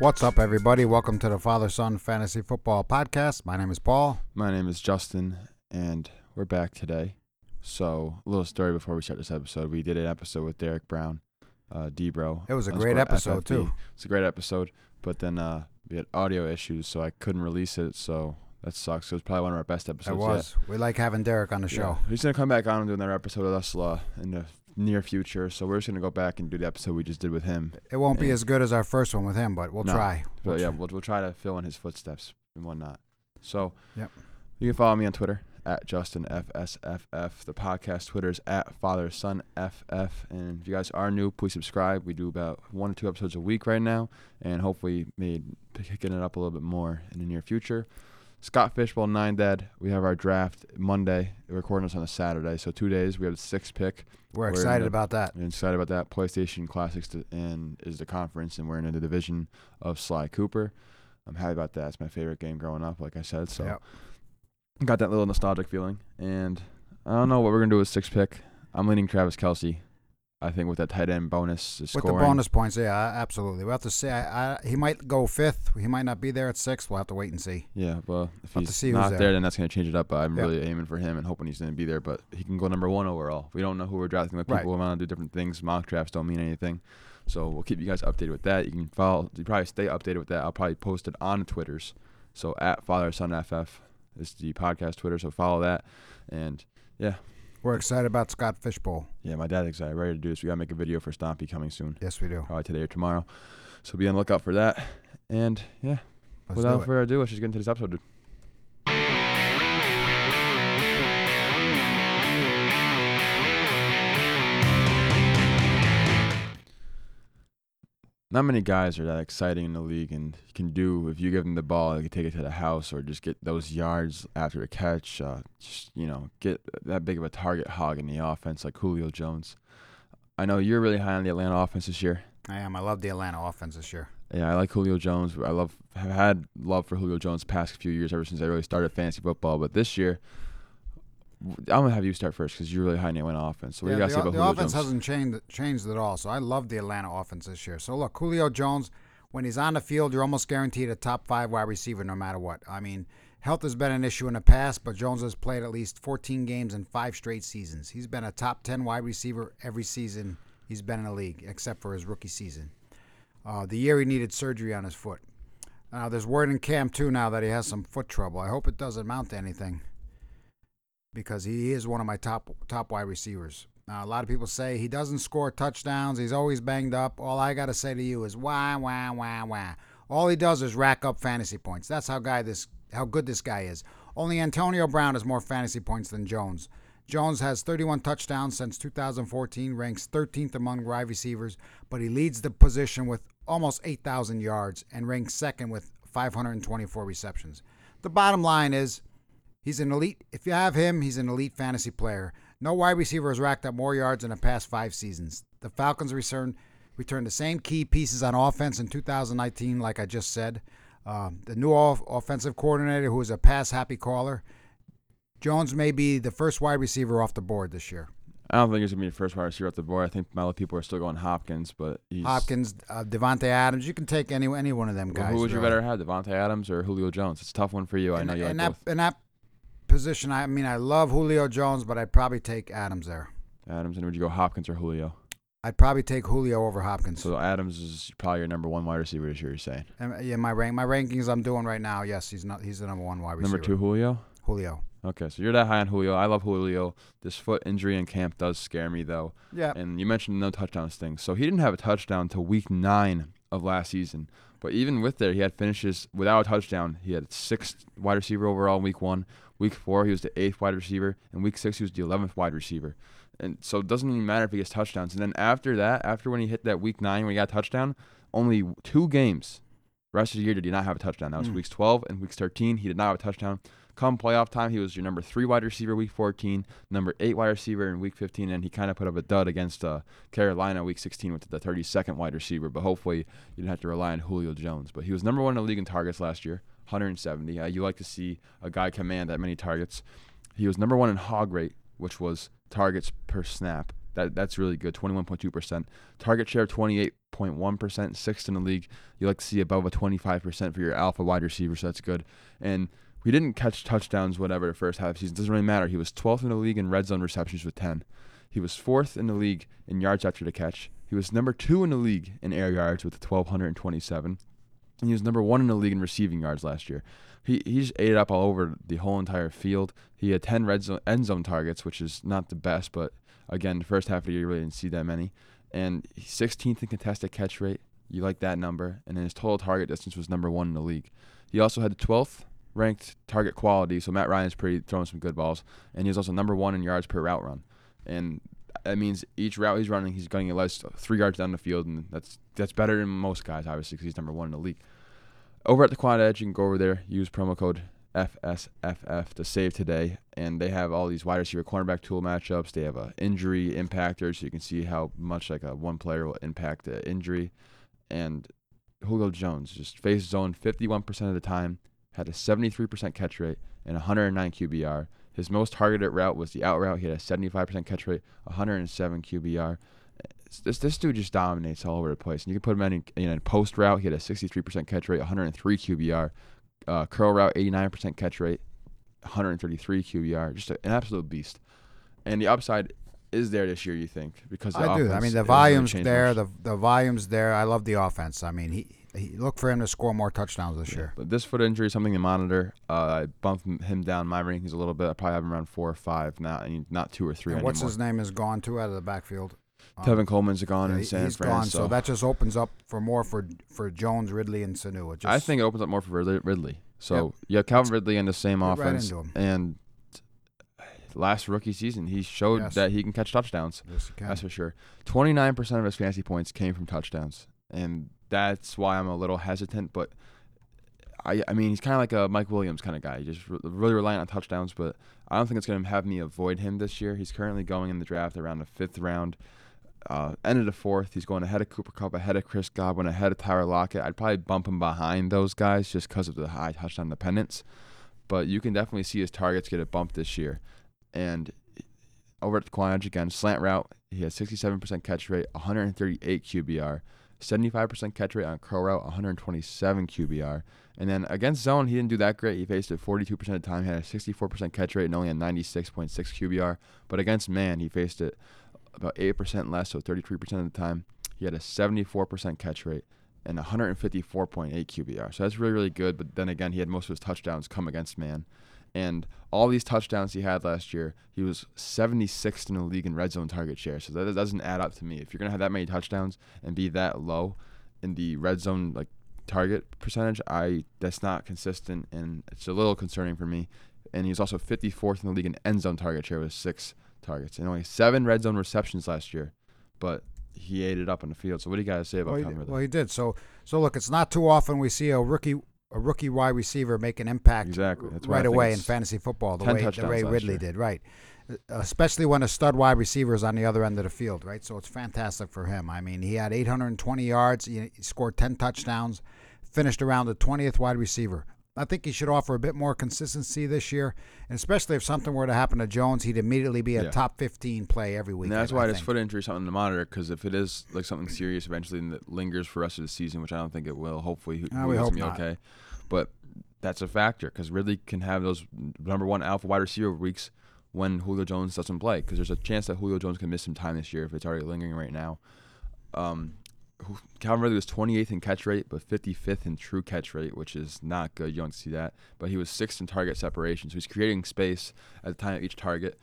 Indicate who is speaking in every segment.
Speaker 1: What's up, everybody? Welcome to the Father Son Fantasy Football Podcast. My name is Paul.
Speaker 2: My name is Justin, and we're back today. So, a little story before we start this episode. We did an episode with Derek Brown, uh, Debro.
Speaker 1: It was a great episode,
Speaker 2: FFB.
Speaker 1: too.
Speaker 2: It's a great episode, but then uh, we had audio issues, so I couldn't release it. So that sucks. It was probably one of our best episodes.
Speaker 1: It was. We like having Derek on the show.
Speaker 2: Yeah. He's gonna come back on and do another episode with us uh, in the near future. So we're just gonna go back and do the episode we just did with him.
Speaker 1: It won't be as good as our first one with him, but we'll
Speaker 2: No.
Speaker 1: try.
Speaker 2: But
Speaker 1: We'll
Speaker 2: yeah,
Speaker 1: try.
Speaker 2: we'll, we'll try to fill in his footsteps and whatnot. So,
Speaker 1: Yep.
Speaker 2: you can follow me on Twitter at JustinFSFF. The podcast Twitter is at Father Son FF. And if you guys are new, please subscribe. We do about one or two episodes a week right now, and hopefully, made picking it up a little bit more in the near future. Scott Fish Bowl nine dead. We have our draft Monday. We're recording this on a Saturday, so two days. We have the sixth pick.
Speaker 1: We're
Speaker 2: we're
Speaker 1: excited
Speaker 2: the-
Speaker 1: about that.
Speaker 2: I'm excited about that. PlayStation Classics to, and is the conference, and we're in the division of Sly Cooper. I'm happy about that. It's my favorite game growing up, like I said. So
Speaker 1: Yep.
Speaker 2: got that little nostalgic feeling. And I don't know what we're gonna do with six pick. I'm leaning Travis Kelce. I think with that tight end bonus,
Speaker 1: With
Speaker 2: scoring.
Speaker 1: the bonus points, yeah, absolutely. We'll have to see. I, I, he might go fifth. He might not be there at sixth. We'll have to wait and see.
Speaker 2: Yeah, well, if
Speaker 1: We'll
Speaker 2: he's not
Speaker 1: there.
Speaker 2: there. then that's gonna change it up. But I'm
Speaker 1: Yep.
Speaker 2: really aiming for him and hoping he's gonna be there. But he can go number one overall. We don't know who we're drafting. Like
Speaker 1: Right.
Speaker 2: people want to do different things. Mock drafts don't mean anything. So we'll keep you guys updated with that. You can follow. You probably stay updated with that. I'll probably post it on Twitters. So at Father Son FF is the podcast Twitter. So follow that. And
Speaker 1: We're excited about Scott Fish Bowl.
Speaker 2: yeah, my dad's excited, ready to do this. We gotta make a video for Stompy coming soon,
Speaker 1: Yes, we do.
Speaker 2: probably today or tomorrow. So be on the lookout for that. And yeah,
Speaker 1: Let's
Speaker 2: without further ado, let's just get into this episode. dude. Not many guys are that exciting in the league, and can do if you give them the ball, they can take it to the house or just get those yards after a catch. Uh, just you know, get that big of a target hog in the offense like Julio Jones. I know you're really high on the Atlanta offense this year.
Speaker 1: I am. I love the Atlanta offense this year.
Speaker 2: Yeah, I like Julio Jones. I love have had love for Julio Jones the past few years ever since I really started fantasy football. But this year, I'm gonna have you start first because you're really high in the Atlanta offense. So what
Speaker 1: yeah,
Speaker 2: you
Speaker 1: the,
Speaker 2: say about
Speaker 1: the
Speaker 2: Julio
Speaker 1: offense
Speaker 2: Jones?
Speaker 1: hasn't changed changed at all. So I love the Atlanta offense this year. So look, Julio Jones, when he's on the field, you're almost guaranteed a top five wide receiver no matter what. I mean, health has been an issue in the past, but Jones has played at least 14 games in five straight seasons. He's been a top 10 wide receiver every season he's been in the league, except for his rookie season. Uh, the year he needed surgery on his foot. Now there's word in camp too now that he has some foot trouble. I hope it doesn't amount to anything because he is one of my top top wide receivers. Now, a lot of people say he doesn't score touchdowns. He's always banged up. All I got to say to you is wah wah wah wah. All he does is rack up fantasy points. That's how guy this how good this guy is. Only Antonio Brown has more fantasy points than Jones. Jones has 31 touchdowns since 2014, ranks 13th among wide receivers, but he leads the position with almost 8,000 yards and ranks second with 524 receptions. The bottom line is He's an elite. If you have him, he's an elite fantasy player. No wide receiver has racked up more yards in the past five seasons. The Falcons return returned the same key pieces on offense in 2019, like I just said. Um, the new off- offensive coordinator, who is a pass-happy caller, Jones may be the first wide receiver off the board this year.
Speaker 2: I don't think he's gonna be the first wide receiver off the board. I think a lot of people are still going Hopkins, but he's
Speaker 1: Hopkins, uh, Davante Adams, you can take any any one of them
Speaker 2: Well,
Speaker 1: guys.
Speaker 2: who would you
Speaker 1: really.
Speaker 2: better have, Davante Adams or Julio Jones? It's a tough one for you. I know you
Speaker 1: in
Speaker 2: like
Speaker 1: that
Speaker 2: both
Speaker 1: in that position. I mean, I love Julio Jones, but I'd probably take Adams there.
Speaker 2: Adams. And would you go Hopkins or Julio?
Speaker 1: I'd probably take Julio over Hopkins.
Speaker 2: So Adams is probably your number one wide receiver this year. You're saying
Speaker 1: And, uh, yeah, my rank, my rankings I'm doing right now. Yes, he's not. He's the number one wide receiver.
Speaker 2: number two Julio.
Speaker 1: Julio.
Speaker 2: Okay, so you're that high on Julio. I love Julio. This foot injury in camp does scare me though.
Speaker 1: Yeah.
Speaker 2: And you mentioned no touchdowns thing. So he didn't have a touchdown until week nine of last season. But even with there, he had finishes without a touchdown. He had sixth wide receiver overall in week one. Week four, he was the eighth wide receiver. And week six, he was the eleventh wide receiver. And so it doesn't even matter if he gets touchdowns. And then after that, after when he hit that week nine when he got a touchdown, only two games rest of the year did he not have a touchdown. That was
Speaker 1: Mm.
Speaker 2: weeks 12 and weeks 13. He did not have a touchdown. Come playoff time, he was your number three wide receiver week 14, number eight wide receiver in week 15, and he kind of put up a dud against uh, Carolina week 16 with the 32nd wide receiver. But hopefully, you didn't have to rely on Julio Jones. But he was number one in the league in targets last year, 170. Uh, you like to see a guy command that many targets. He was number one in hog rate, which was targets per snap. That that's really good. 21.2%. Target share 28.1%, sixth in the league. You like to see above a 25% for your alpha wide receiver, so that's good. And we didn't catch touchdowns whatever the first half of the season. Doesn't really matter. He was 12th in the league in red zone receptions with 10. He was fourth in the league in yards after the catch. He was number two in the league in air yards with 1,227. And he was number one in the league in receiving yards last year. He he just ate up all over the whole entire field. He had 10 red zone end zone targets, which is not the best, but again, the first half of the year you really didn't see that many. And 16th in contested catch rate. You like that number. And then his total target distance was number one in the league. He also had the 12th ranked target quality, so Matt Ryan's pretty throwing some good balls. And he's also number one in yards per route run. And that means each route he's running, he's getting at least three yards down the field, and that's that's better than most guys, obviously, because he's number one in the league. Over at the Quant Edge, you can go over there, use promo code FSFF to save today, and they have all these wide receiver cornerback tool matchups. They have a injury impactor, so you can see how much like a one player will impact the injury. And Julio Jones just faced zone 51% of the time, had a 73% catch rate, and 109 QBR. His most targeted route was the out route. He had a 75% catch rate, 107 QBR. This this dude just dominates all over the place. And you can put him in, in a post route. He had a 63% catch rate, 103 QBR. Uh, curl route, 89% catch rate, 133 QBR. Just a, an absolute beast. And the upside is there this year, you think? Because the
Speaker 1: I do. I mean, the
Speaker 2: really
Speaker 1: volume's there.
Speaker 2: much.
Speaker 1: The the volume's there. I love the offense. I mean, he, he look for him to score more touchdowns this year.
Speaker 2: But this foot injury is something to monitor. Uh, I bumped him down my rankings a little bit. I probably have him around four or five now, and not two or three
Speaker 1: And
Speaker 2: anymore.
Speaker 1: what's his name is gone too out of the backfield. Um,
Speaker 2: Tevin Coleman's gone
Speaker 1: yeah,
Speaker 2: in San
Speaker 1: he's
Speaker 2: Fran.
Speaker 1: gone,
Speaker 2: so
Speaker 1: so that just opens up for more for for Jones, Ridley, and Sanu. Just,
Speaker 2: I think it opens up more for Ridley. Ridley. So you have Calvin Ridley in the same
Speaker 1: Get right
Speaker 2: offense,
Speaker 1: him.
Speaker 2: and last rookie season he showed
Speaker 1: Yes.
Speaker 2: that he can catch touchdowns.
Speaker 1: yes, can.
Speaker 2: That's for sure. Twenty nine percent of his fantasy points came from touchdowns, and that's why I'm a little hesitant. But I, I mean, he's kind of like a Mike Williams kind of guy. He's just re- really reliant on touchdowns, but I don't think it's going to have me avoid him this year. He's currently going in the draft around the fifth round. Uh, end of the fourth, he's going ahead of Cooper Kupp, ahead of Chris Godwin, ahead of Tyler Lockett. I'd probably bump him behind those guys just because of the high touchdown dependence. But you can definitely see his targets get a bump this year. And over at the Quant Edge again, slant route, he has 67% catch rate, 138 QBR, 75% catch rate on curl route, 127 QBR. And then against zone, he didn't do that great. He faced it 42% of the time. He had a 64% catch rate and only a 96.6 QBR. But against man, he faced it about 8% less, so 33% of the time. He had a 74% catch rate and 154.8 QBR. So that's really, really good. But then again, he had most of his touchdowns come against man. And all these touchdowns he had last year, he was 76th in the league in red zone target share. So that doesn't add up to me. If you're gonna have that many touchdowns and be that low in the red zone like target percentage, I that's not consistent and it's a little concerning for me. And he was also 54th in the league in end zone target share with six targets and only seven red zone receptions last year, but he ate it up on the field. So what do you guys say about
Speaker 1: well, he, well, he did. So so look, it's not too often we see a rookie a rookie wide receiver make an impact
Speaker 2: Exactly. That's
Speaker 1: right away in fantasy football the way the way Ridley
Speaker 2: year.
Speaker 1: did, right? Uh, Especially when a stud wide receiver is on the other end of the field, right? So it's fantastic for him. I mean, he had 820 yards, he scored 10 touchdowns, finished around the 20th wide receiver. I think he should offer a bit more consistency this year, and especially if something were to happen to Jones, he'd immediately be a
Speaker 2: Yeah.
Speaker 1: top 15 play every week.
Speaker 2: And that's why
Speaker 1: I
Speaker 2: this foot injury is something to monitor because if it is like something serious eventually and that lingers for the rest of the season, which I don't think it will, hopefully he
Speaker 1: Uh, we hope
Speaker 2: be
Speaker 1: not.
Speaker 2: okay. But that's a factor because Ridley can have those number one alpha wide receiver weeks when Julio Jones doesn't play because there's a chance that Julio Jones can miss some time this year if it's already lingering right now. Um, Calvin Ridley was 28th in catch rate, but 55th in true catch rate, which is not good. You don't see that. But he was sixth in target separation, so he's creating space at the time of each target.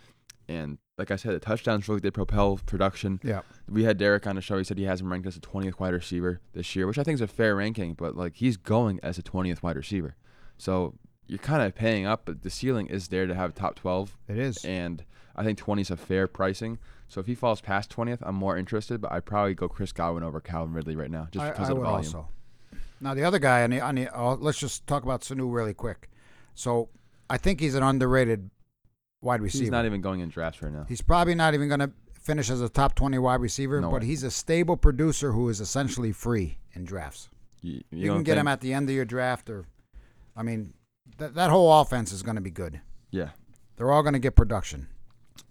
Speaker 2: And like I said, the touchdowns really did propel production.
Speaker 1: Yeah.
Speaker 2: We had Derek on the show. He said he has him ranked as a 20th wide receiver this year, which I think is a fair ranking. But like he's going as a 20th wide receiver, so you're kind of paying up. But the ceiling is there to have top 12,
Speaker 1: It is.
Speaker 2: and I think 20 is a fair pricing. So if he falls past 20th, I'm more interested. But I'd probably go Chris Godwin over Calvin Ridley right now, just
Speaker 1: I,
Speaker 2: because
Speaker 1: I
Speaker 2: of volume.
Speaker 1: also. Now the other guy on the on the uh, let's just talk about Sanu really quick. So I think he's an underrated wide receiver.
Speaker 2: He's not even going in drafts right now.
Speaker 1: He's probably not even going to finish as a top 20 wide receiver,
Speaker 2: No
Speaker 1: but
Speaker 2: way.
Speaker 1: he's a stable producer who is essentially free in drafts.
Speaker 2: You, you
Speaker 1: You, can get him at the end of your draft, or, I mean, that that whole offense is going to be good.
Speaker 2: Yeah.
Speaker 1: They're all going to get production.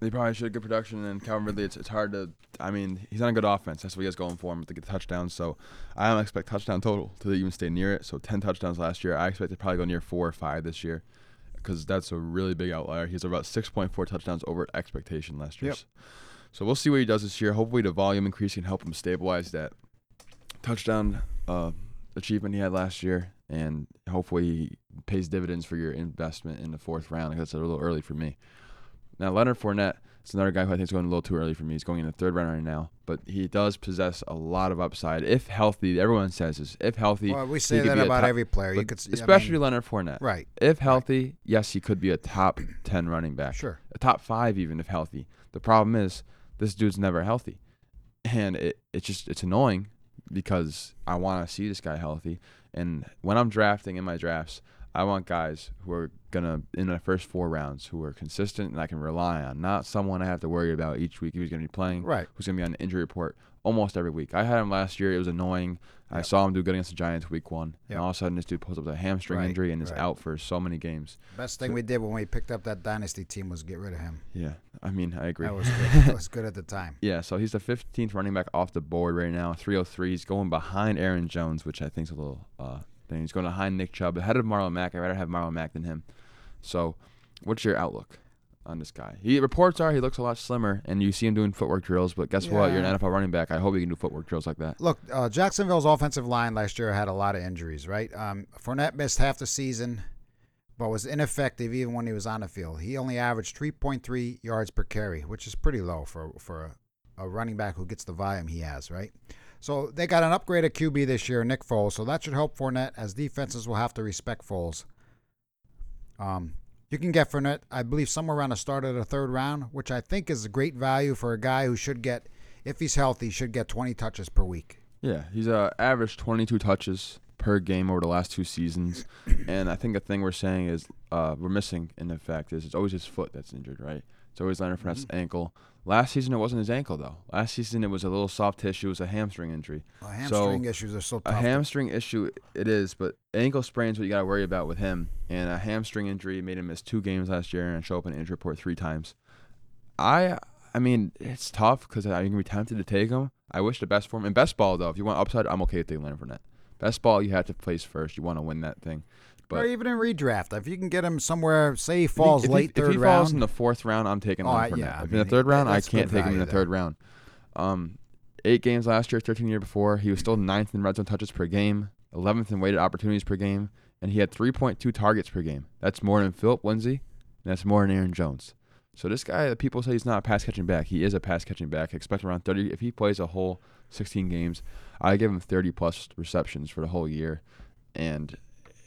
Speaker 2: They probably should have good production, and Calvin Ridley. It's, it's hard to. I mean, he's on a good offense. That's what he has going for him to get touchdowns. So I don't expect touchdown total to even stay near it. So ten touchdowns last year. I expect to probably go near four or five this year, because that's a really big outlier. He's about six point four touchdowns over expectation last year.
Speaker 1: Yep.
Speaker 2: So we'll see what he does this year. Hopefully, the volume increase can help him stabilize that touchdown uh, achievement he had last year, and hopefully he pays dividends for your investment in the fourth round. Because it's a little early for me. Now Leonard Fournette is another guy who I think is going a little too early for me. He's going in the third round right now, but he does possess a lot of upside if healthy. Everyone says this. If healthy,
Speaker 1: Well, we say that about
Speaker 2: top-
Speaker 1: every player. You could, s- I
Speaker 2: especially
Speaker 1: mean,
Speaker 2: Leonard Fournette.
Speaker 1: right.
Speaker 2: If healthy, yes, he could be a top ten running back,
Speaker 1: Sure.
Speaker 2: a top five even if healthy. The problem is this dude's never healthy, and it it's just it's annoying because I want to see this guy healthy. And when I'm drafting in my drafts, I want guys who are gonna in the first four rounds who are consistent and I can rely on, not someone I have to worry about each week who's gonna be playing,
Speaker 1: Right.
Speaker 2: who's gonna be on the injury report almost every week. I had him last year; it was annoying. I saw him do good against the Giants week one,
Speaker 1: Yep.
Speaker 2: and all of a sudden this dude pulls up with a hamstring
Speaker 1: Right,
Speaker 2: injury and is
Speaker 1: right.
Speaker 2: out for so many games.
Speaker 1: Best thing we did when we picked up that dynasty team was get rid of him.
Speaker 2: Yeah, I mean, I agree.
Speaker 1: That was good. that was good at the time.
Speaker 2: Yeah, so he's the 15th running back off the board right now, 303. He's going behind Aaron Jones, which I think is a little uh thing. He's going to behind Nick Chubb, ahead of Marlon Mack. I'd rather have Marlon Mack than him. So, what's your outlook on this guy? He reports are he looks a lot slimmer, and you see him doing footwork drills. But guess what? You're an
Speaker 1: Yeah.
Speaker 2: NFL running back. I hope you can do footwork drills like that.
Speaker 1: Look, uh, Jacksonville's offensive line last year had a lot of injuries, right? Um, Fournette missed half the season, but was ineffective even when he was on the field. He only averaged 3.3 yards per carry, which is pretty low for for a, a running back who gets the volume he has, right? So they got an upgraded QB this year, Nick Foles. So that should help Fournette, as defenses will have to respect Foles. Um, you can get Fournette, I believe, somewhere around the start of the third round, which I think is a great value for a guy who should get, if he's healthy, should get 20 touches per week.
Speaker 2: Yeah, he's uh, averaged 22 touches per game over the last two seasons, and I think the thing we're saying is uh, we're missing in the fact is it's always his foot that's injured, right? It's always Leonard Fournette's ankle. Last season it wasn't his ankle though. Last season it was a little soft tissue, it was a hamstring injury.
Speaker 1: Well, hamstring issues are so
Speaker 2: A
Speaker 1: tough. to-
Speaker 2: hamstring issue it is, but ankle sprain's what you got to worry about with him. And a hamstring injury made him miss two games last year and show up in injury report three times. I I mean it's tough because I'm gonna be tempted to take him. I wish the best for him. And best ball though, if you want upside, I'm okay with taking Leonard Fournette. Best ball, you have to place first. You want to win that thing.
Speaker 1: Or
Speaker 2: But
Speaker 1: even in redraft, if you can get him somewhere, say he
Speaker 2: if
Speaker 1: falls
Speaker 2: if he,
Speaker 1: late
Speaker 2: if
Speaker 1: third
Speaker 2: he
Speaker 1: round.
Speaker 2: falls in the fourth round, I'm taking
Speaker 1: Oh, I-
Speaker 2: Leonard Fournette.
Speaker 1: yeah, I
Speaker 2: if in the third round, I can't take him in the third round. Um, eight games last year, 13 the year before. He was still ninth in red zone touches per game, 11th in weighted opportunities per game, and he had 3.2 targets per game. That's more than Phillip Lindsay, and that's more than Aaron Jones. So this guy, people say he's not a pass catching back. He is a pass catching back. Expect around 30. If he plays a whole 16 games, I give him 30 plus receptions for the whole year, and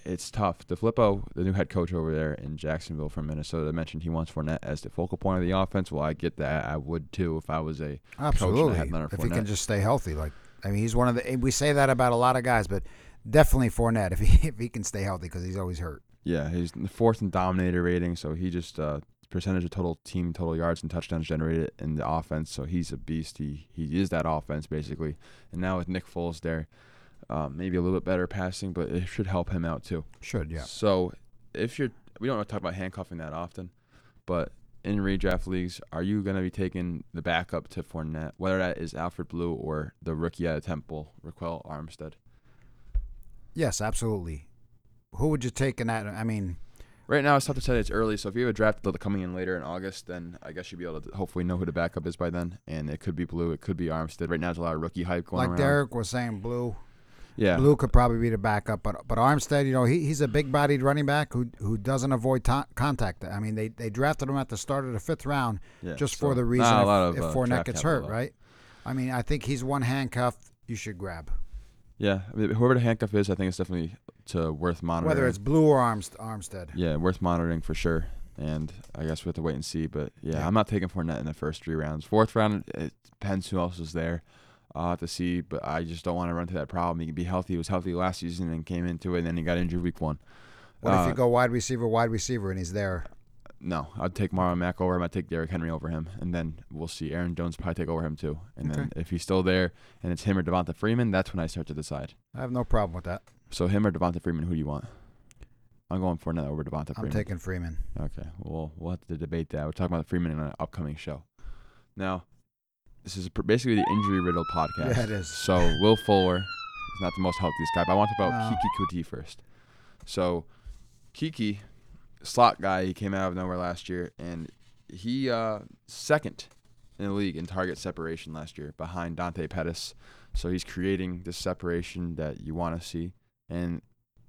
Speaker 2: it's tough. DeFilippo, the new head coach over there in Jacksonville from Minnesota, mentioned he wants Fournette as the focal point of the offense. Well, I get that. I would too if I was a
Speaker 1: Absolutely.
Speaker 2: had Leonard
Speaker 1: If he can just stay healthy, like I mean, he's one of the. We say that about a lot of guys, but definitely Fournette if he if he can stay healthy because he's always hurt.
Speaker 2: yeah. He's the fourth in dominator rating, so he just uh, percentage of total team total yards and touchdowns generated in the offense. So he's a beast. He he is that offense basically. And now with Nick Foles there, um, maybe a little bit better passing, but it should help him out too.
Speaker 1: Should yeah.
Speaker 2: So if you're, we don't talk about handcuffing that often, but in redraft leagues, are you going to be taking the backup to Fournette, whether that is Alfred Blue or the rookie out of Temple, Ryquell Armstead?
Speaker 1: Yes, absolutely. Who would you take in that? I mean,
Speaker 2: Right now, it's tough to say. It's early, so if you have a draft coming in later in August, then I guess you'll be able to hopefully know who the backup is by then. And it could be Blue, it could be Armstead. Right now, there's a lot of rookie hype going
Speaker 1: like
Speaker 2: around.
Speaker 1: Derek was saying, Blue.
Speaker 2: Yeah,
Speaker 1: Blue could probably be the backup, but but Armstead, you know, he, he's a big-bodied running back who who doesn't avoid to- contact. I mean, they they drafted him at the start of the fifth round
Speaker 2: yeah.
Speaker 1: just
Speaker 2: So,
Speaker 1: for the reason if,
Speaker 2: of,
Speaker 1: if
Speaker 2: uh,
Speaker 1: Fournette gets hurt, right? I mean, I think he's one handcuff you should grab,
Speaker 2: Yeah, I mean, whoever the handcuff is, I think it's definitely to worth monitoring.
Speaker 1: whether it's Blue or Armst- Armstead.
Speaker 2: Yeah, worth monitoring for sure. And I guess we have to wait and see. But yeah,
Speaker 1: Yeah.
Speaker 2: I'm not taking Fournette in the first three rounds. Fourth round, it depends who else is there. I'll have to see, but I just don't want to run into that problem. He can be healthy. He was healthy last season and came into it, and then he got injured week one.
Speaker 1: What if
Speaker 2: Uh,
Speaker 1: you go wide receiver, wide receiver, and he's there?
Speaker 2: No, I'd take Marlon Mack over him. I'd take Derrick Henry over him, and then we'll see. Aaron Jones probably take over him too. And then if he's still there and it's him or Devonta Freeman, that's when I start to decide.
Speaker 1: I have no problem with that.
Speaker 2: So him or Devonta Freeman, who do you want? I'm going Fournette over Devonta
Speaker 1: I'm
Speaker 2: Freeman.
Speaker 1: taking Freeman.
Speaker 2: Okay, well, we'll have to debate that. We're talking about the Freeman in an upcoming show. Now, this is basically the injury riddle podcast.
Speaker 1: Yeah, it is.
Speaker 2: So, Will Fuller is not the most healthiest guy, but I want to talk about
Speaker 1: No.
Speaker 2: Keke Coutee first. So, Keke, slot guy, he came out of nowhere last year, and he uh, second in the league in target separation last year behind Dante Pettis. So he's creating this separation that you want to see. And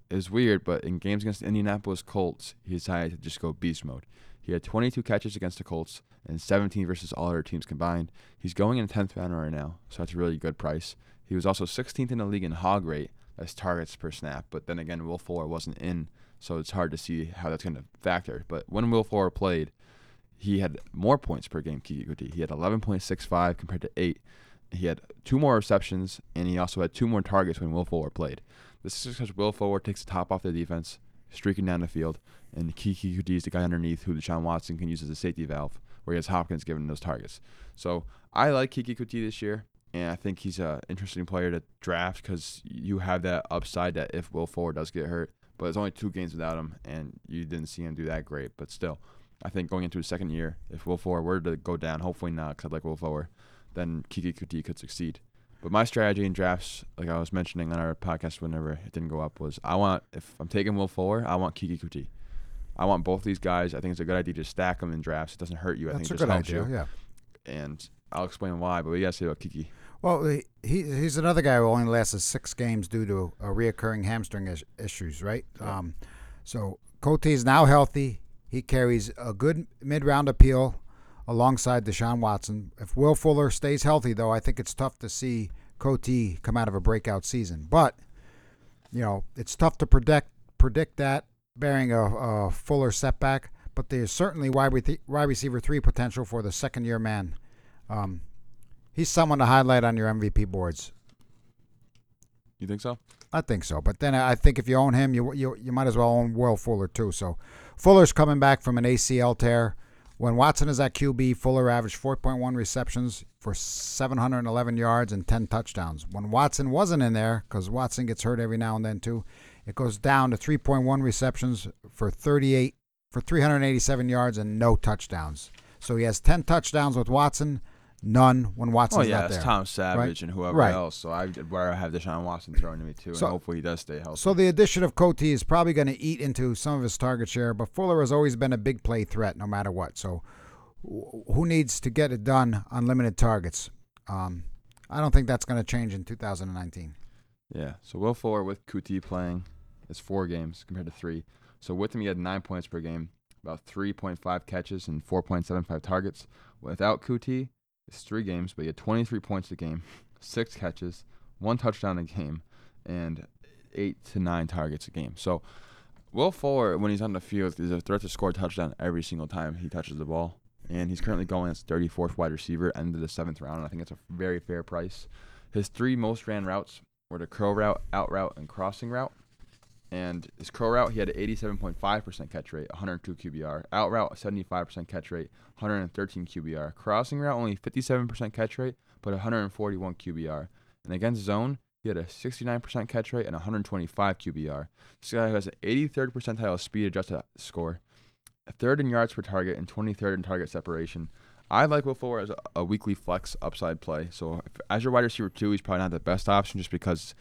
Speaker 2: it's weird, but in games against the Indianapolis Colts, he decided to just go beast mode. He had 22 catches against the Colts and 17 versus all other teams combined. He's going in 10th round right now, so that's a really good price. He was also 16th in the league in hog rate as targets per snap, but then again, Will Fuller wasn't in, so it's hard to see how that's going to factor. But when Will Fuller played, he had more points per game. Keke Coutee. He had 11.65 compared to eight. He had two more receptions, and he also had two more targets when Will Fuller played. This is because Will Fuller takes the top off the defense, streaking down the field, and Keke Coutee is the guy underneath who Deshaun Watson can use as a safety valve, where he has Hopkins given those targets. So I like Keke Coutee this year, and I think he's an interesting player to draft because you have that upside that if Will Fuller does get hurt, but it's only two games without him, and you didn't see him do that great. But still, I think going into his second year, if Will Fuller were to go down, hopefully not, because I like Will Fuller, then Keke Coutee could succeed. But my strategy in drafts, like I was mentioning on our podcast whenever it didn't go up, was I want if I'm taking Will Fuller, I want Keke Coutee. I want both these guys. I think it's a good idea to stack them in drafts. It doesn't hurt you. I
Speaker 1: That's
Speaker 2: think it just helps
Speaker 1: idea.
Speaker 2: you.
Speaker 1: Yeah.
Speaker 2: And I'll explain why. But do you guys say about Keke?
Speaker 1: Well, he, he he's another guy who only lasted six games due to a reoccurring hamstring is- issues, right?
Speaker 2: Yeah.
Speaker 1: Um, so Coutee is now healthy. He carries a good mid-round appeal alongside Deshaun Watson. If Will Fuller stays healthy, though, I think it's tough to see Coutee come out of a breakout season. But you know, it's tough to predict predict that bearing a, a Fuller setback. But there's certainly wide, re- wide receiver three potential for the second year man. Um, he's someone to highlight on your MVP boards.
Speaker 2: You think so?
Speaker 1: I think so. But then I think if you own him, you you you might as well own Will Fuller too. So Fuller's coming back from an ACL tear. When Watson is at QB, Fuller averaged 4.1 receptions for 711 yards and 10 touchdowns. When Watson wasn't in there, because Watson gets hurt every now and then too, it goes down to 3.1 receptions for 38 for 387 yards and no touchdowns. So he has 10 touchdowns with Watson, none when Watson's
Speaker 2: oh yeah,
Speaker 1: not
Speaker 2: it's
Speaker 1: there.
Speaker 2: Tom Savage and whoever
Speaker 1: Right.
Speaker 2: else. So I'd rather have Deshaun Watson throwing to me too,
Speaker 1: So-
Speaker 2: and hopefully he does stay healthy.
Speaker 1: So the addition of Coutee is probably going to eat into some of his target share, but Fuller has always been a big play threat no matter what. So who needs to get it done on limited targets? Um, I don't think that's going to change in 2019.
Speaker 2: Yeah. So Will Fuller with Coutee playing is four games compared to three. So with him, he had nine points per game, about 3.5 catches and 4.75 targets. Without Coutee, it's three games, but he had 23 points a game, six catches, one touchdown a game, and eight to nine targets a game. So Will Fuller, when he's on the field, is a threat to score a touchdown every single time he touches the ball. And he's currently going as 34th wide receiver, end of the seventh round. I think it's a very fair price. His three most ran routes were the curl route, out route, and crossing route. And his curl route, he had an 87.5% catch rate, 102 QBR. Out route, 75% catch rate, 113 QBR. Crossing route, only 57% catch rate, but 141 QBR. And against zone, he had a 69% catch rate and 125 QBR. This guy has an 83rd percentile speed adjusted score, third in yards per target, and 23rd in target separation. I like Will Fuller as a, a weekly flex upside play. So if, as your wide receiver two, he's probably not the best option just because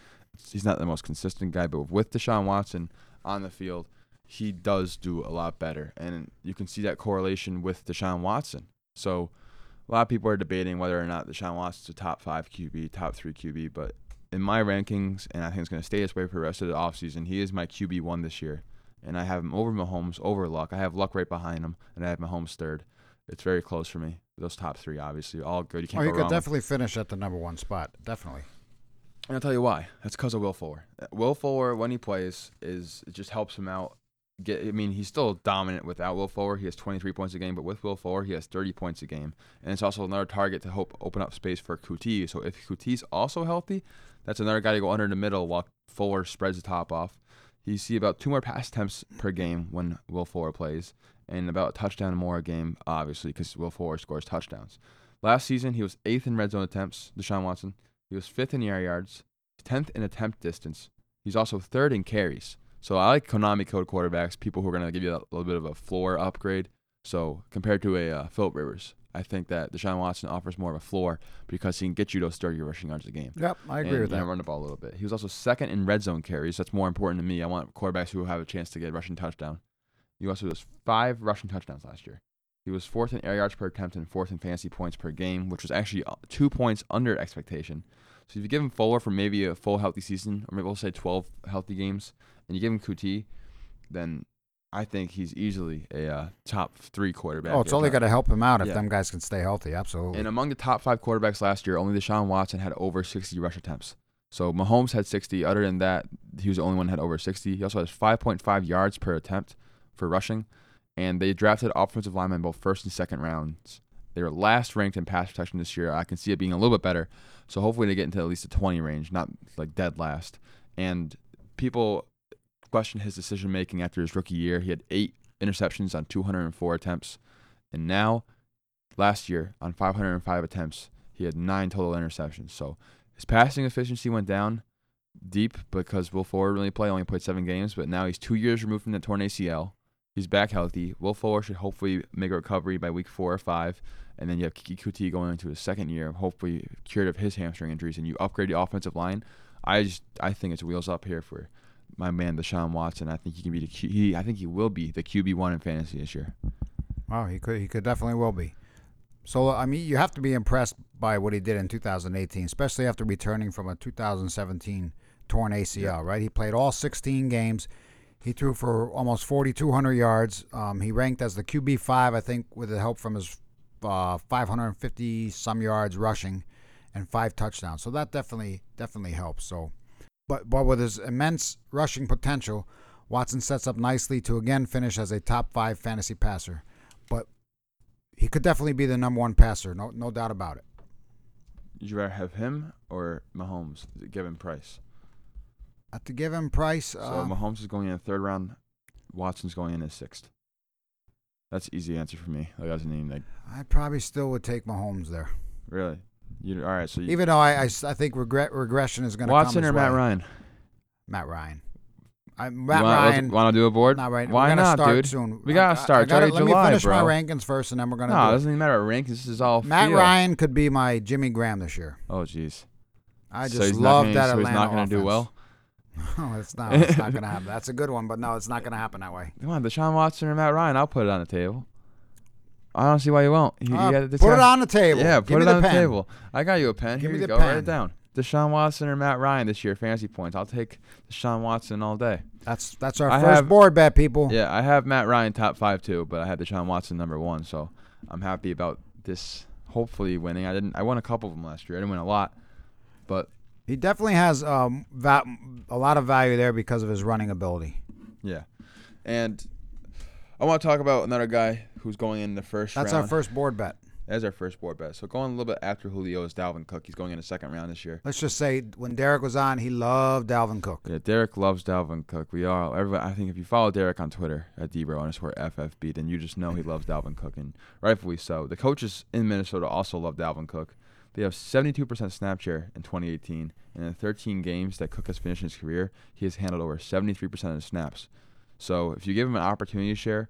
Speaker 2: he's not the most consistent guy. But with Deshaun Watson on the field, he does do a lot better, and you can see that correlation with Deshaun Watson. So a lot of people are debating whether or not Deshaun Watson's a top five QB, top three QB, but in my rankings, and I think it's going to stay this way for the rest of the offseason, he is my QB one this year. And I have him over Mahomes, over Luck. I have Luck right behind him, and I have Mahomes third. It's very close for me. Those top three, obviously, all good. You can't
Speaker 1: Oh,
Speaker 2: go
Speaker 1: you could
Speaker 2: with-
Speaker 1: definitely finish at the number one spot. Definitely.
Speaker 2: And I'll tell you why. That's because of Will Fuller. Will Fuller, when he plays, is it just helps him out. Get, I mean, he's still dominant without Will Fuller. He has 23 points a game, but with Will Fuller, he has 30 points a game, and it's also another target to help open up space for Coutee. So if Coutee's also healthy, that's another guy to go under the middle while Fuller spreads the top off. You see about two more pass attempts per game when Will Fuller plays, and about a touchdown more a game, obviously, because Will Fuller scores touchdowns. Last season, he was eighth in red zone attempts. Deshaun Watson. He was fifth in air yards, tenth in attempt distance. He's also third in carries. So I like Konami code quarterbacks, people who are going to give you a little bit of a floor upgrade. So compared to a uh, Philip Rivers, I think that Deshaun Watson offers more of a floor because he can get you those 30 rushing yards a game.
Speaker 1: Yep, I agree
Speaker 2: and,
Speaker 1: with
Speaker 2: and
Speaker 1: that.
Speaker 2: run the ball a little bit. He was also second in red zone carries. That's more important to me. I want quarterbacks who have a chance to get rushing touchdown. He also has five rushing touchdowns last year. He was fourth in air yards per attempt and fourth in fantasy points per game, which was actually uh, two points under expectation. So if you give him Fuller for maybe a full healthy season, or maybe we'll say 12 healthy games, and you give him Coutee, then I think he's easily a uh, top three quarterback.
Speaker 1: Oh, it's only going to help him out if
Speaker 2: Yeah.
Speaker 1: them guys can stay healthy. Absolutely.
Speaker 2: And among the top five quarterbacks last year, only Deshaun Watson had over 60 rush attempts. So Mahomes had 60. Other than that, he was the only one that had over 60. He also has 5.5 yards per attempt for rushing. And they drafted offensive linemen both first and second rounds. They were last ranked in pass protection this year. I can see it being a little bit better. So hopefully they get into at least the 20 range, not like dead last. And people question his decision making after his rookie year. He had eight interceptions on 204 attempts. And now last year on 505 attempts, he had nine total interceptions. So his passing efficiency went down deep because Will Fuller really played, only played seven games, but now he's two years removed from the torn ACL. He's back healthy. Will Fuller should hopefully make a recovery by week four or five, and then you have Keke Coutee going into his second year, hopefully cured of his hamstring injuries, and you upgrade the offensive line. I just I think it's wheels up here for my man Deshaun Watson. I think he can be the Q, he I think he will be the QB one in fantasy this year.
Speaker 1: Wow, he could he could definitely will be. So I mean, you have to be impressed by what he did in 2018, especially after returning from a 2017 torn ACL. Right, he played all 16 games. He threw for almost 4,200 yards. Um, he ranked as the QB five, I think, with the help from his uh, 550 some yards rushing and five touchdowns. So that definitely definitely helps. So, but but with his immense rushing potential, Watson sets up nicely to again finish as a top five fantasy passer. But he could definitely be the number one passer, no no doubt about it.
Speaker 2: Would you rather have him or Mahomes, given price?
Speaker 1: Uh, the given price,
Speaker 2: So
Speaker 1: uh,
Speaker 2: Mahomes is going in the third round. Watson's going in as sixth. That's an easy answer for me. Like doesn't even like
Speaker 1: I probably still would take Mahomes there,
Speaker 2: really. You all right? So you,
Speaker 1: even though I I think regret regression is going to
Speaker 2: Watson or Matt
Speaker 1: way.
Speaker 2: Ryan?
Speaker 1: Matt Ryan. I, Matt
Speaker 2: want,
Speaker 1: Ryan.
Speaker 2: Want to do a board?
Speaker 1: Not right.
Speaker 2: Why not,
Speaker 1: start
Speaker 2: dude?
Speaker 1: Soon.
Speaker 2: We gotta
Speaker 1: I- I-
Speaker 2: start.
Speaker 1: I gotta, let me
Speaker 2: July,
Speaker 1: finish my rankings first, and then we're gonna.
Speaker 2: No, it
Speaker 1: do it.
Speaker 2: doesn't even matter what rank. This is all
Speaker 1: Matt. Ryan could be my Jimmy Graham this year.
Speaker 2: Oh jeez.
Speaker 1: I just
Speaker 2: not
Speaker 1: love
Speaker 2: gonna-
Speaker 1: that
Speaker 2: so
Speaker 1: Atlanta
Speaker 2: he's not gonna do well.
Speaker 1: No, it's not. It's not gonna happen. That's a good one, but no, it's not gonna happen that way.
Speaker 2: Come on, Deshaun Watson or Matt Ryan? I'll put it on the table. I don't see why you won't. You, you
Speaker 1: Uh,
Speaker 2: this
Speaker 1: put it on the table.
Speaker 2: Yeah,
Speaker 1: Give
Speaker 2: put
Speaker 1: me
Speaker 2: it
Speaker 1: the
Speaker 2: on the
Speaker 1: pen.
Speaker 2: table. I got you a pen.
Speaker 1: Give
Speaker 2: Here
Speaker 1: me
Speaker 2: you
Speaker 1: the
Speaker 2: go. Write
Speaker 1: pen.
Speaker 2: it down. Deshaun Watson or Matt Ryan this year, fantasy points. I'll take Deshaun Watson all day.
Speaker 1: That's that's our
Speaker 2: I
Speaker 1: first
Speaker 2: have-
Speaker 1: board bet, people.
Speaker 2: Yeah, I have Matt Ryan top five too, but I had Deshaun Watson number one, so I'm happy about this. Hopefully winning. I didn't. I won a couple of them last year. I didn't win a lot, but
Speaker 1: He definitely has um va- a lot of value there because of his running ability.
Speaker 2: yeah. And I want to talk about another guy who's going in the first
Speaker 1: That's
Speaker 2: round.
Speaker 1: our first board bet.
Speaker 2: That's our first board bet. So going a little bit after Julio is Dalvin Cook. He's going in the second round this year.
Speaker 1: Let's just say when Derek was on, he loved Dalvin Cook.
Speaker 2: Yeah, Derek loves Dalvin Cook. We all, everybody. I think if you follow Derek on Twitter at Debro underscore FFB, then you just know he loves Dalvin Cook, and rightfully so. The coaches in Minnesota also love Dalvin Cook. They have 72% snap share in 2018, and in 13 games that Cook has finished in his career, he has handled over 73% of the snaps. So if you give him an opportunity share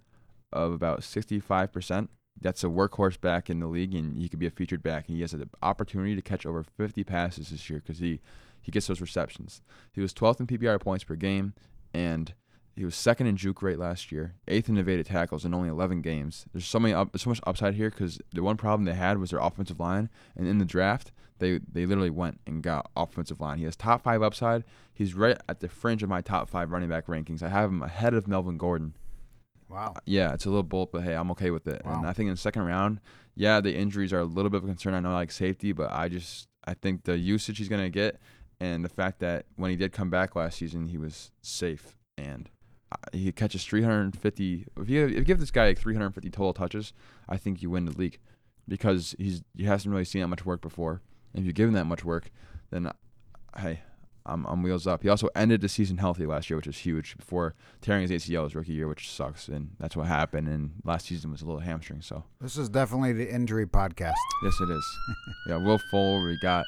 Speaker 2: of about 65%, that's a workhorse back in the league, and he could be a featured back. And he has an opportunity to catch over 50 passes this year because he, he gets those receptions. He was 12th in PPR points per game, and he was second in juke rate last year, eighth in evaded tackles in only 11 games. There's so many up, so much upside here because the one problem they had was their offensive line, and in the draft they they literally went and got offensive line. He has top five upside. He's right at the fringe of my top five running back rankings. I have him ahead of Melvin Gordon.
Speaker 1: Wow.
Speaker 2: Yeah, it's a little bold, but hey, I'm okay with it.
Speaker 1: Wow.
Speaker 2: And I think in the second round, yeah, the injuries are a little bit of a concern. I know I like safety, but I just I think the usage he's gonna get and the fact that when he did come back last season, he was safe and he catches 350. If you, if you give this guy like 350 total touches, I think you win the league because he's he hasn't really seen that much work before. And if you give him that much work, then hey, I'm on wheels up. He also ended the season healthy last year, which is huge. Before tearing his ACL his rookie year, which sucks, and that's what happened. And last season was a little hamstring. So
Speaker 1: This is definitely the injury podcast.
Speaker 2: yes, it is. yeah, Will Fuller, we got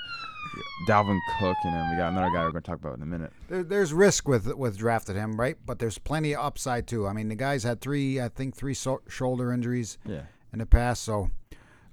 Speaker 2: Dalvin Cook, and then we got another guy we're going to talk about in a minute.
Speaker 1: There, there's risk with with drafted him, right? But there's plenty of upside too. I mean, the guy's had three, I think, three so- shoulder injuries
Speaker 2: Yeah.
Speaker 1: in the past. So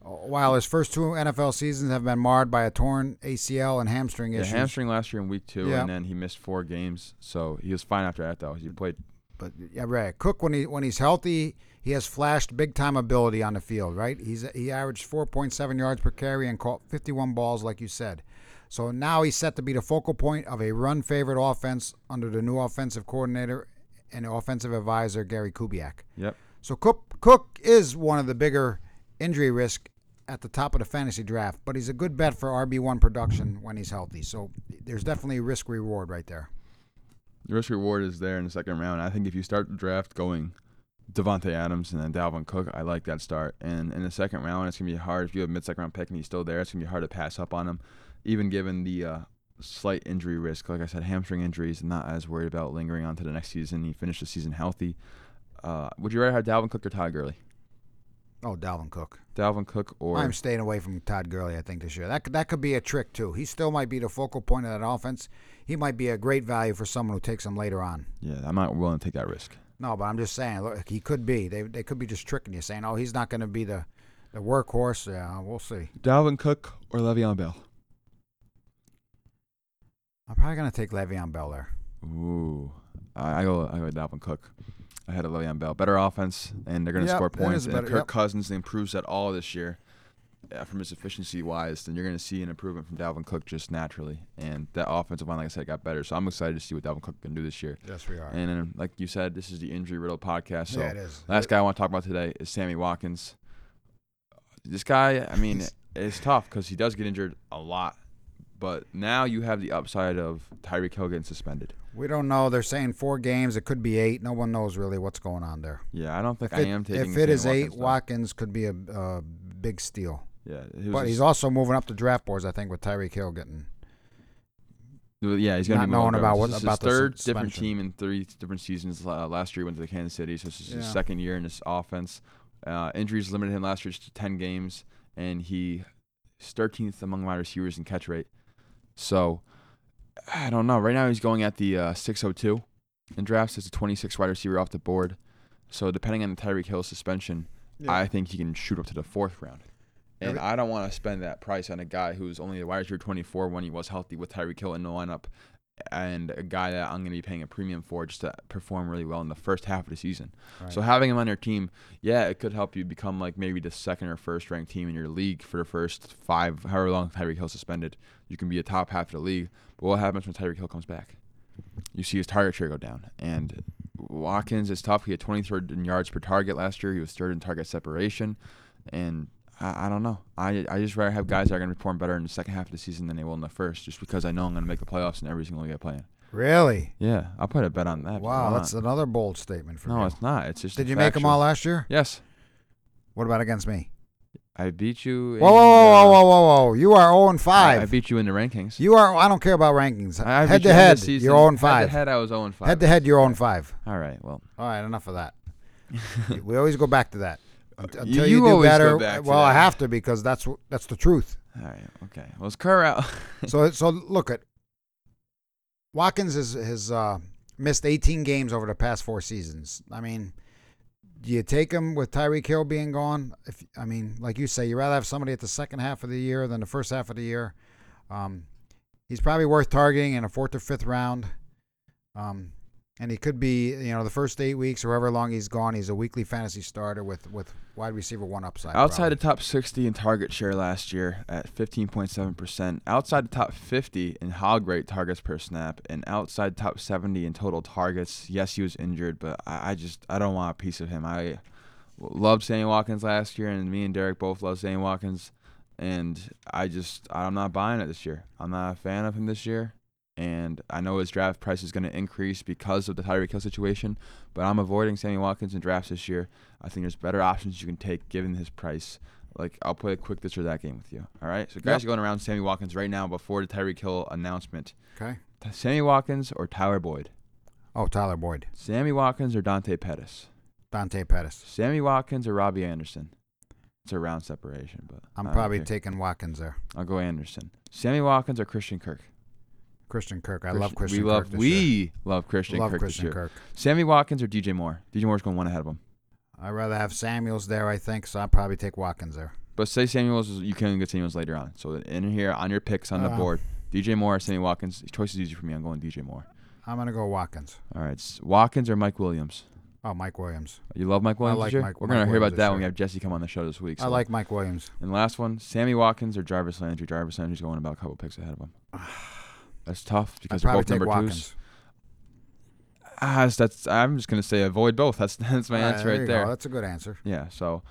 Speaker 1: while his first two NFL seasons have been marred by a torn ACL and hamstring
Speaker 2: Yeah,
Speaker 1: issues,
Speaker 2: hamstring last year in week two,
Speaker 1: Yeah.
Speaker 2: and then he missed four games. So he was fine after that, though. He played.
Speaker 1: but yeah, right. Cook when he when he's healthy, he has flashed big time ability on the field. Right, he's he averaged 4.7 yards per carry and caught 51 balls, like you said. So now he's set to be the focal point of a run favored offense under the new offensive coordinator and offensive advisor Gary Kubiak.
Speaker 2: Yep.
Speaker 1: So Cook Cook is one of the bigger injury risk at the top of the fantasy draft, but he's a good bet for RB one production when he's healthy. So there's definitely risk reward right there.
Speaker 2: The risk reward is there in the second round. I think if you start the draft going Davante Adams and then Dalvin Cook, I like that start. And in the second round, it's gonna be hard if you have a mid second round pick and he's still there. It's gonna be hard to pass up on him, even given the uh, slight injury risk. Like I said, hamstring injuries. Not as worried about lingering on to the next season. He finished the season healthy. Uh, would you rather have Dalvin Cook or Todd Gurley?
Speaker 1: Oh, Dalvin Cook.
Speaker 2: Dalvin Cook or
Speaker 1: I'm staying away from Todd Gurley. I think this year that could, that could be a trick too. He still might be the focal point of that offense. He might be a great value for someone who takes him later on.
Speaker 2: yeah, I'm not willing to take that risk.
Speaker 1: No, but I'm just saying, look, he could be. They they could be just tricking you, saying, "Oh, he's not going to be the the workhorse." Yeah, we'll see.
Speaker 2: Dalvin Cook or Le'Veon Bell?
Speaker 1: I'm probably going to take Le'Veon Bell there.
Speaker 2: Ooh, I, I go. I go Dalvin Cook. Ahead of Le'Veon Bell. Better offense, and they're going to
Speaker 1: Yep,
Speaker 2: score points.
Speaker 1: is
Speaker 2: And
Speaker 1: better,
Speaker 2: Kirk
Speaker 1: yep.
Speaker 2: Cousins improves at all this year uh, from his efficiency wise, then you're going to see an improvement from Dalvin Cook just naturally. And that offensive line, like I said, got better. So I'm excited to see what Dalvin Cook can do this year.
Speaker 1: Yes, we are.
Speaker 2: And then, like you said, this is the injury riddle podcast. So
Speaker 1: yeah, it is.
Speaker 2: last guy I want to talk about today is Sammy Watkins. This guy, I mean, it's tough because he does get injured a lot. But now you have the upside of Tyreek Hill getting suspended.
Speaker 1: We don't know. They're saying four games. It could be eight. No one knows really what's going on there.
Speaker 2: Yeah, I don't think
Speaker 1: If
Speaker 2: I
Speaker 1: it,
Speaker 2: am taking.
Speaker 1: if it is eight,
Speaker 2: Watkins.
Speaker 1: Watkins could be a, a big steal.
Speaker 2: Yeah,
Speaker 1: But
Speaker 2: a
Speaker 1: he's also moving up the draft boards, I think, with Tyreek Hill getting.
Speaker 2: Yeah, he's gonna
Speaker 1: Not
Speaker 2: be
Speaker 1: knowing about what- about the
Speaker 2: his third different
Speaker 1: suspension.
Speaker 2: team in three different seasons. Uh, last year he went to the Kansas City, so this is his second year in this offense. Uh, injuries limited him last year to ten games, and he 13th among wide receivers in catch rate. So I don't know. Right now he's going at the uh, 602 in drafts as a 26 wide receiver off the board. So depending on the Tyreek Hill suspension, I think he can shoot up to the fourth round. And
Speaker 1: Every-
Speaker 2: I don't want to spend that price on a guy who's only a wide receiver 24 when he was healthy with Tyreek Hill in the lineup, and a guy that I'm going to be paying a premium for just to perform really well in the first half of the season. So having him on your team, yeah, it could help you become like maybe the second or first ranked team in your league for the first five, however long Tyreek Hill suspended. You can be a top half of the league. But what happens when Tyreek Hill comes back? You see his target share go down. And Watkins is tough. He had 23rd in yards per target last year. He was third in target separation. And I, I don't know. I I just rather have guys that are going to perform better in the second half of the season than they will in the first, just because I know I'm going to make the playoffs in every single league I play in.
Speaker 1: Really?
Speaker 2: Yeah, I'll put a bet on that.
Speaker 1: Wow, that's
Speaker 2: not?
Speaker 1: another bold statement for me.
Speaker 2: no,
Speaker 1: you.
Speaker 2: it's not. It's just
Speaker 1: Did you make them all last year?
Speaker 2: Yes,
Speaker 1: What about against me?
Speaker 2: I beat you.
Speaker 1: Whoa,
Speaker 2: in,
Speaker 1: whoa, whoa,
Speaker 2: uh,
Speaker 1: whoa, whoa, whoa! You are 0 and 5.
Speaker 2: I beat you in the rankings.
Speaker 1: you are. I don't care about rankings.
Speaker 2: I- I
Speaker 1: head to head,
Speaker 2: season.
Speaker 1: you're 0 and
Speaker 2: Head to head, I was 0 and 5.
Speaker 1: Head to head, you're 0 and 5.
Speaker 2: All right. Well,
Speaker 1: All right, enough of that. we always go back to that Unt-
Speaker 2: You-
Speaker 1: until
Speaker 2: you
Speaker 1: you, do better. well, I have to because that's that's the truth.
Speaker 2: all right. Okay. Well, it's Kerr out.
Speaker 1: so so look at Watkins has has uh, missed 18 games over the past four seasons. I mean, do you take him with Tyreek Hill being gone? If I mean, like you say, you rather have somebody at the second half of the year than the first half of the year. Um, he's probably worth targeting in a fourth or fifth round. Um, and he could be, you know, the first eight weeks or however long he's gone, he's a weekly fantasy starter with with wide receiver one upside.
Speaker 2: Outside
Speaker 1: probably.
Speaker 2: the top 60 in target share last year at 15.7%. Outside the top 50 in hog rate targets per snap, and outside top 70 in total targets. Yes, he was injured, but I, I just I don't want a piece of him. I loved Sammy Watkins last year, and me and Derek both love Sammy Watkins, and I just I'm not buying it this year. I'm not a fan of him this year. And I know his draft price is going to increase because of the Tyreek Hill situation, but I'm avoiding Sammy Watkins in drafts this year. I think there's better options you can take given his price. Like I'll play a quick this or that game with you. All right. So guys
Speaker 1: Yep.
Speaker 2: are going around Sammy Watkins right now before the Tyreek Hill announcement.
Speaker 1: okay.
Speaker 2: Sammy Watkins or Tyler Boyd?
Speaker 1: Oh, Tyler Boyd,
Speaker 2: Sammy Watkins or Dante Pettis?
Speaker 1: Dante Pettis.
Speaker 2: Sammy Watkins or Robbie Anderson? It's a round separation, but
Speaker 1: I'm probably
Speaker 2: care.
Speaker 1: taking Watkins there.
Speaker 2: I'll go Anderson. Sammy Watkins or Christian Kirk?
Speaker 1: Christian Kirk. I love Christian
Speaker 2: We
Speaker 1: Kirk.
Speaker 2: love we
Speaker 1: year.
Speaker 2: love Christian
Speaker 1: love
Speaker 2: Kirk
Speaker 1: Christian. Kirk.
Speaker 2: Sammy Watkins or DJ Moore? DJ Moore's going one ahead of him.
Speaker 1: I'd rather have Samuels there, I think, so I'll probably take Watkins there.
Speaker 2: But say Samuels, is- you can get Samuels later on. So in here on your picks on the
Speaker 1: Uh,
Speaker 2: board, DJ Moore, or Sammy Watkins. Choice is easy for me. I'm going DJ Moore.
Speaker 1: I'm gonna go Watkins.
Speaker 2: All right, Watkins or Mike Williams.
Speaker 1: Oh, Mike Williams.
Speaker 2: You love Mike Williams
Speaker 1: like? Mike-
Speaker 2: We're gonna hear about that when we have Jesse come on the show this week.
Speaker 1: I like Mike Williams.
Speaker 2: And last one, Sammy Watkins or Jarvis Landry. Jarvis Landry's going about a couple picks ahead of him. That's tough because they're both number
Speaker 1: Watkins.
Speaker 2: twos. Ah, that's, I'm just gonna say avoid both. That's that's my
Speaker 1: All
Speaker 2: answer right there.
Speaker 1: That's a good answer.
Speaker 2: Yeah. So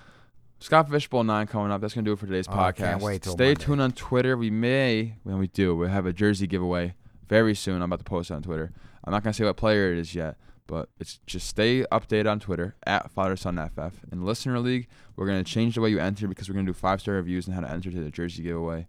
Speaker 2: Scott Fish Bowl nine coming up. That's gonna do it for today's
Speaker 1: Oh, I
Speaker 2: podcast.
Speaker 1: can't wait
Speaker 2: Stay
Speaker 1: Monday.
Speaker 2: tuned on Twitter. We may when we do we have a jersey giveaway very soon. I'm about to post it on Twitter. I'm not gonna say what player it is yet, but it's just stay updated on Twitter at Father Son FF. In Listener League, we're gonna change the way you enter because we're gonna do five star reviews and how to enter to the jersey giveaway.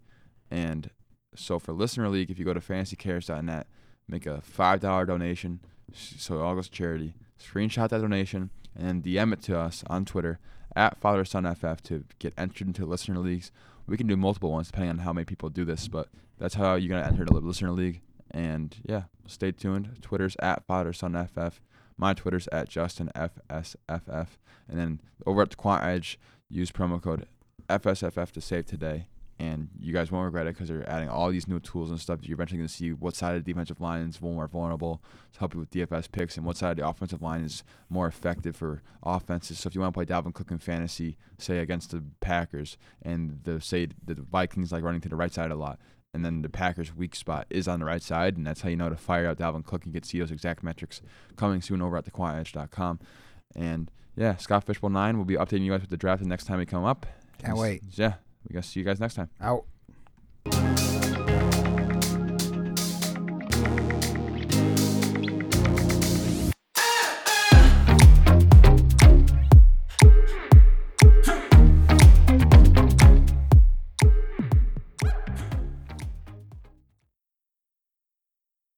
Speaker 2: And so for Listener League, if you go to fantasycares.net, make a five dollar donation, so it all goes to charity. Screenshot that donation and then DM it to us on Twitter at Father Son FF to get entered into listener leagues. We can do multiple ones depending on how many people do this, but that's how you're gonna enter the listener league. And yeah, stay tuned. Twitter's at Father Son FF. My Twitter's at Justin FSFF. And then over at the Quant Edge, use promo code FSFF to save today. And you guys won't regret it because they're adding all these new tools and stuff. You're eventually going to see what side of the defensive line is more vulnerable to help you with DFS picks and what side of the offensive line is more effective for offenses. So if you want to play Dalvin Cook in fantasy, say against the Packers, and the say the Vikings like running to the right side a lot, and then the Packers' weak spot is on the right side, and that's how you know to fire out Dalvin Cook and get to see those exact metrics coming soon over at thequantedge.com. And yeah, Scott Fish Bowl 9 will be updating you guys with the draft the next time we come up.
Speaker 1: Can't wait.
Speaker 2: Yeah, we guess see you guys next time.
Speaker 1: Out.